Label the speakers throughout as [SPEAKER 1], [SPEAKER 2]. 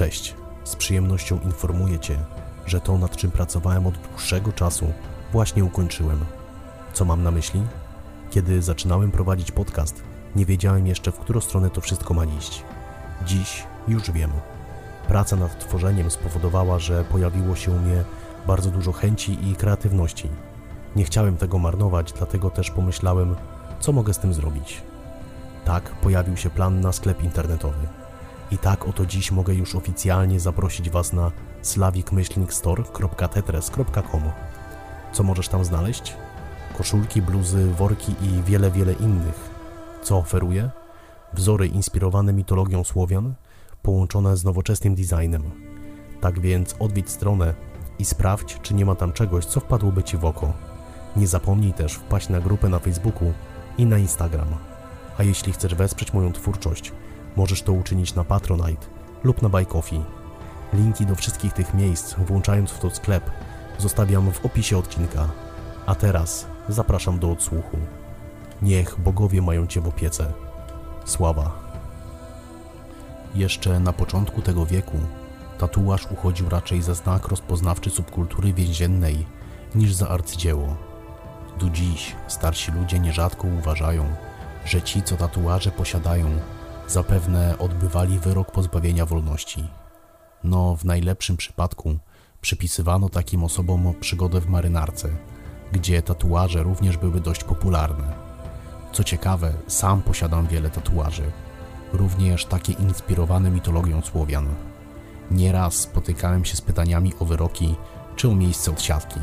[SPEAKER 1] Cześć, z przyjemnością informuję Cię, że to nad czym pracowałem od dłuższego czasu właśnie ukończyłem. Co mam na myśli? Kiedy zaczynałem prowadzić podcast, nie wiedziałem jeszcze w którą stronę to wszystko ma iść. Dziś już wiem. Praca nad tworzeniem spowodowała, że pojawiło się u mnie bardzo dużo chęci i kreatywności. Nie chciałem tego marnować, dlatego też pomyślałem, co mogę z tym zrobić. Tak pojawił się plan na sklep internetowy. I tak oto dziś mogę już oficjalnie zaprosić Was na slavicmyślnikstore.tetres.com. Co możesz tam znaleźć? Koszulki, bluzy, worki i wiele, wiele innych. Co oferuję? Wzory inspirowane mitologią Słowian, połączone z nowoczesnym designem. Tak więc odwiedź stronę i sprawdź, czy nie ma tam czegoś, co wpadłoby Ci w oko. Nie zapomnij też wpaść na grupę na Facebooku i na Instagram. A jeśli chcesz wesprzeć moją twórczość, możesz to uczynić na Patronite lub na Coffee. Linki do wszystkich tych miejsc, włączając w to sklep, zostawiam w opisie odcinka. A teraz zapraszam do odsłuchu. Niech bogowie mają Cię w opiece. Sława. Jeszcze na początku tego wieku tatuaż uchodził raczej za znak rozpoznawczy subkultury więziennej niż za arcydzieło. Do dziś starsi ludzie nierzadko uważają, że ci, co tatuaże posiadają, zapewne odbywali wyrok pozbawienia wolności. No, w najlepszym przypadku przypisywano takim osobom przygodę w marynarce, gdzie tatuaże również były dość popularne. Co ciekawe, sam posiadam wiele tatuaży, również takie inspirowane mitologią Słowian. Nieraz spotykałem się z pytaniami o wyroki czy o miejsce odsiadki.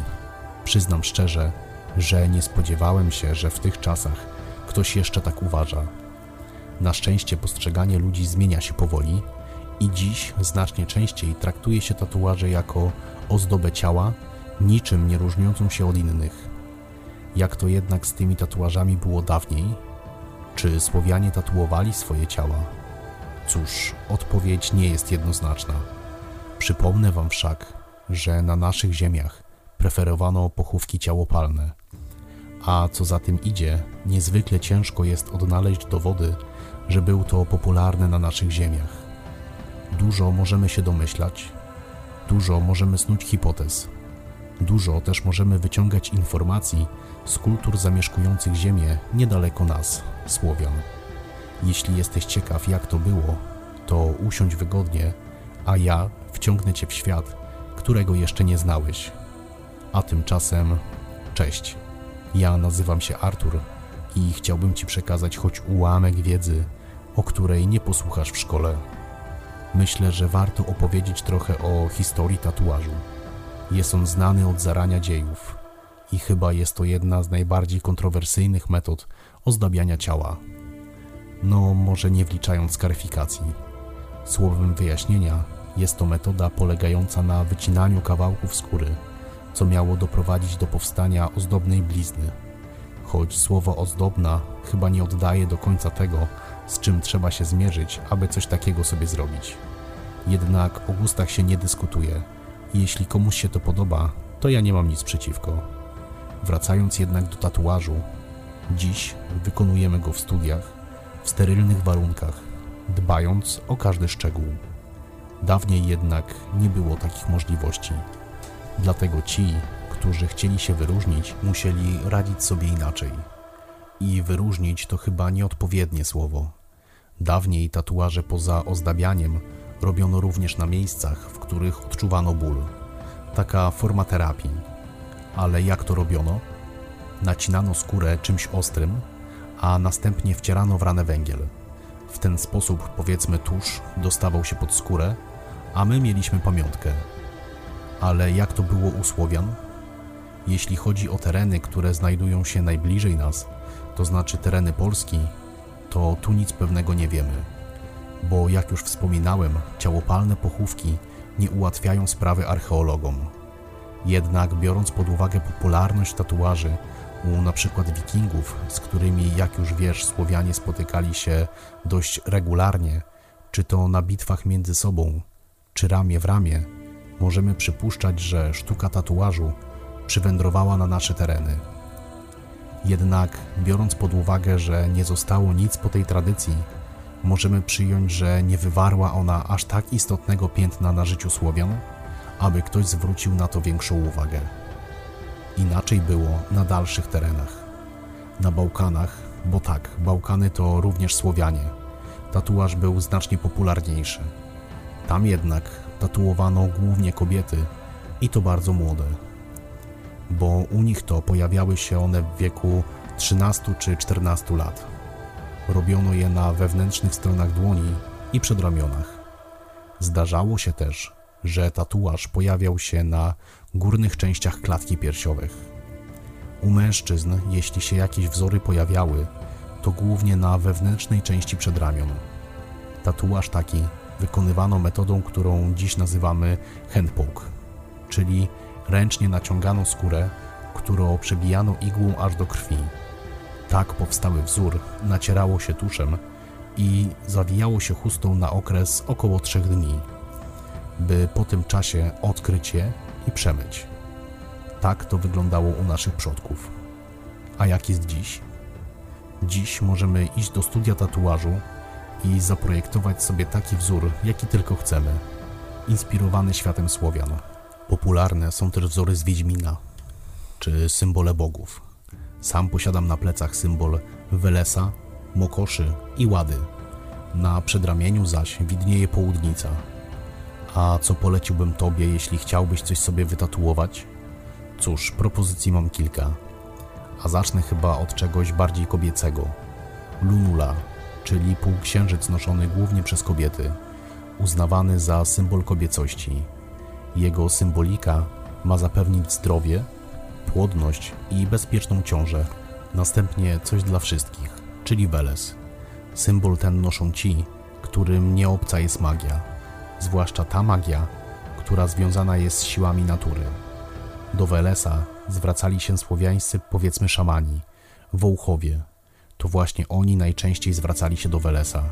[SPEAKER 1] Przyznam szczerze, że nie spodziewałem się, że w tych czasach ktoś jeszcze tak uważa. Na szczęście postrzeganie ludzi zmienia się powoli i dziś znacznie częściej traktuje się tatuaże jako ozdobę ciała, niczym nie różniącą się od innych. Jak to jednak z tymi tatuażami było dawniej? Czy Słowianie tatuowali swoje ciała? Cóż, odpowiedź nie jest jednoznaczna. Przypomnę Wam wszak, że na naszych ziemiach preferowano pochówki ciałopalne. A co za tym idzie, niezwykle ciężko jest odnaleźć dowody, że był to popularne na naszych ziemiach. Dużo możemy się domyślać, dużo możemy snuć hipotez, dużo też możemy wyciągać informacji z kultur zamieszkujących ziemię niedaleko nas, Słowian. Jeśli jesteś ciekaw, jak to było, to usiądź wygodnie, a ja wciągnę cię w świat, którego jeszcze nie znałeś. A tymczasem, cześć. Ja nazywam się Artur i chciałbym Ci przekazać choć ułamek wiedzy, o której nie posłuchasz w szkole. Myślę, że warto opowiedzieć trochę o historii tatuażu. Jest on znany od zarania dziejów i chyba jest to jedna z najbardziej kontrowersyjnych metod ozdabiania ciała. No, może nie wliczając skaryfikacji. Słowem wyjaśnienia, jest to metoda polegająca na wycinaniu kawałków skóry, co miało doprowadzić do powstania ozdobnej blizny. Choć słowo ozdobna chyba nie oddaje do końca tego, z czym trzeba się zmierzyć, aby coś takiego sobie zrobić. Jednak o gustach się nie dyskutuje i jeśli komuś się to podoba, to ja nie mam nic przeciwko. Wracając jednak do tatuażu, dziś wykonujemy go w studiach, w sterylnych warunkach, dbając o każdy szczegół. Dawniej jednak nie było takich możliwości. Dlatego ci, którzy chcieli się wyróżnić, musieli radzić sobie inaczej. I wyróżnić to chyba nieodpowiednie słowo. Dawniej tatuaże poza ozdabianiem robiono również na miejscach, w których odczuwano ból. Taka forma terapii. Ale jak to robiono? Nacinano skórę czymś ostrym, a następnie wcierano w ranę węgiel. W ten sposób, powiedzmy, tusz dostawał się pod skórę, a my mieliśmy pamiątkę. Ale jak to było u Słowian? Jeśli chodzi o tereny, które znajdują się najbliżej nas, to znaczy tereny Polski, to tu nic pewnego nie wiemy. Bo jak już wspominałem, ciałopalne pochówki nie ułatwiają sprawy archeologom. Jednak biorąc pod uwagę popularność tatuaży u przykład wikingów, z którymi, jak już wiesz, Słowianie spotykali się dość regularnie, czy to na bitwach między sobą, czy ramię w ramię, możemy przypuszczać, że sztuka tatuażu przywędrowała na nasze tereny. Jednak, biorąc pod uwagę, że nie zostało nic po tej tradycji, możemy przyjąć, że nie wywarła ona aż tak istotnego piętna na życiu Słowian, aby ktoś zwrócił na to większą uwagę. Inaczej było na dalszych terenach. Na Bałkanach, bo tak, Bałkany to również Słowianie, tatuaż był znacznie popularniejszy. Tam jednak tatuowano głównie kobiety i to bardzo młode, bo u nich to pojawiały się one w wieku 13 czy 14 lat. Robiono je na wewnętrznych stronach dłoni i przedramionach. Zdarzało się też, że tatuaż pojawiał się na górnych częściach klatki piersiowych. U mężczyzn, jeśli się jakieś wzory pojawiały, to głównie na wewnętrznej części przedramion. Tatuaż taki wykonywano metodą, którą dziś nazywamy handpoke, czyli ręcznie naciągano skórę, którą przebijano igłą aż do krwi. Tak powstały wzór nacierało się tuszem i zawijało się chustą na okres około trzech dni, by po tym czasie odkryć je i przemyć. Tak to wyglądało u naszych przodków. A jak jest dziś? Dziś możemy iść do studia tatuażu i zaprojektować sobie taki wzór, jaki tylko chcemy, inspirowany światem Słowian. Popularne są też wzory z Wiedźmina, czy symbole bogów. Sam posiadam na plecach symbol Welesa, Mokoszy i Łady. Na przedramieniu zaś widnieje południca. A co poleciłbym Tobie, jeśli chciałbyś coś sobie wytatuować? Cóż, propozycji mam kilka. A zacznę chyba od czegoś bardziej kobiecego. Lunula, czyli półksiężyc noszony głównie przez kobiety, uznawany za symbol kobiecości. Jego symbolika ma zapewnić zdrowie, płodność i bezpieczną ciążę. Następnie coś dla wszystkich, czyli Weles. Symbol ten noszą ci, którym nie obca jest magia, zwłaszcza ta magia, która związana jest z siłami natury. Do Welesa zwracali się słowiańscy, powiedzmy szamani, wołchowie. To właśnie oni najczęściej zwracali się do Welesa.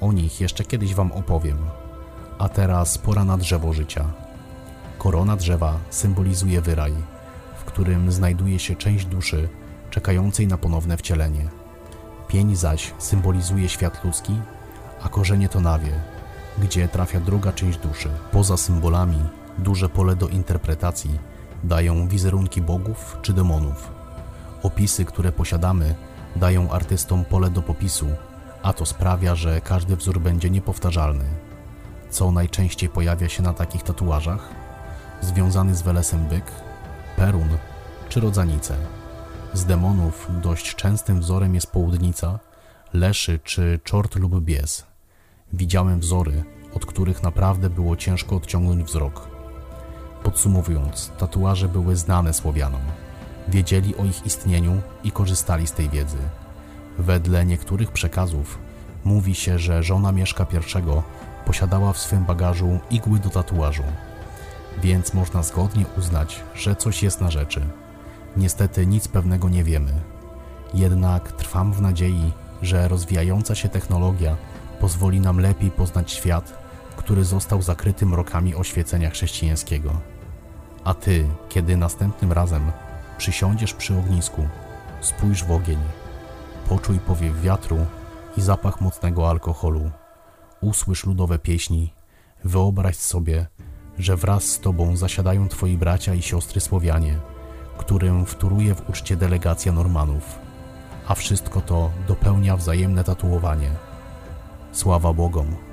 [SPEAKER 1] O nich jeszcze kiedyś wam opowiem. A teraz pora na drzewo życia. Korona drzewa symbolizuje wyraj, w którym znajduje się część duszy czekającej na ponowne wcielenie. Pień zaś symbolizuje świat ludzki, a korzenie to nawie, gdzie trafia druga część duszy. Poza symbolami duże pole do interpretacji dają wizerunki bogów czy demonów. Opisy, które posiadamy, dają artystom pole do popisu, a to sprawia, że każdy wzór będzie niepowtarzalny. Co najczęściej pojawia się na takich tatuażach? Związany z welesem byk, perun czy rodzanice. Z demonów dość częstym wzorem jest południca, leszy czy czort lub bies. Widziałem wzory, od których naprawdę było ciężko odciągnąć wzrok. Podsumowując, tatuaże były znane Słowianom. Wiedzieli o ich istnieniu i korzystali z tej wiedzy. Wedle niektórych przekazów mówi się, że żona Mieszka I posiadała w swym bagażu igły do tatuażu, więc można zgodnie uznać, że coś jest na rzeczy. Niestety nic pewnego nie wiemy. Jednak trwam w nadziei, że rozwijająca się technologia pozwoli nam lepiej poznać świat, który został zakryty mrokami oświecenia chrześcijańskiego. A ty, kiedy następnym razem przysiądziesz przy ognisku, spójrz w ogień, poczuj powiew wiatru i zapach mocnego alkoholu, usłysz ludowe pieśni, wyobraź sobie, że wraz z tobą zasiadają twoi bracia i siostry Słowianie, którym wtóruje w uczcie delegacja Normanów, a wszystko to dopełnia wzajemne tatuowanie. Sława Bogom!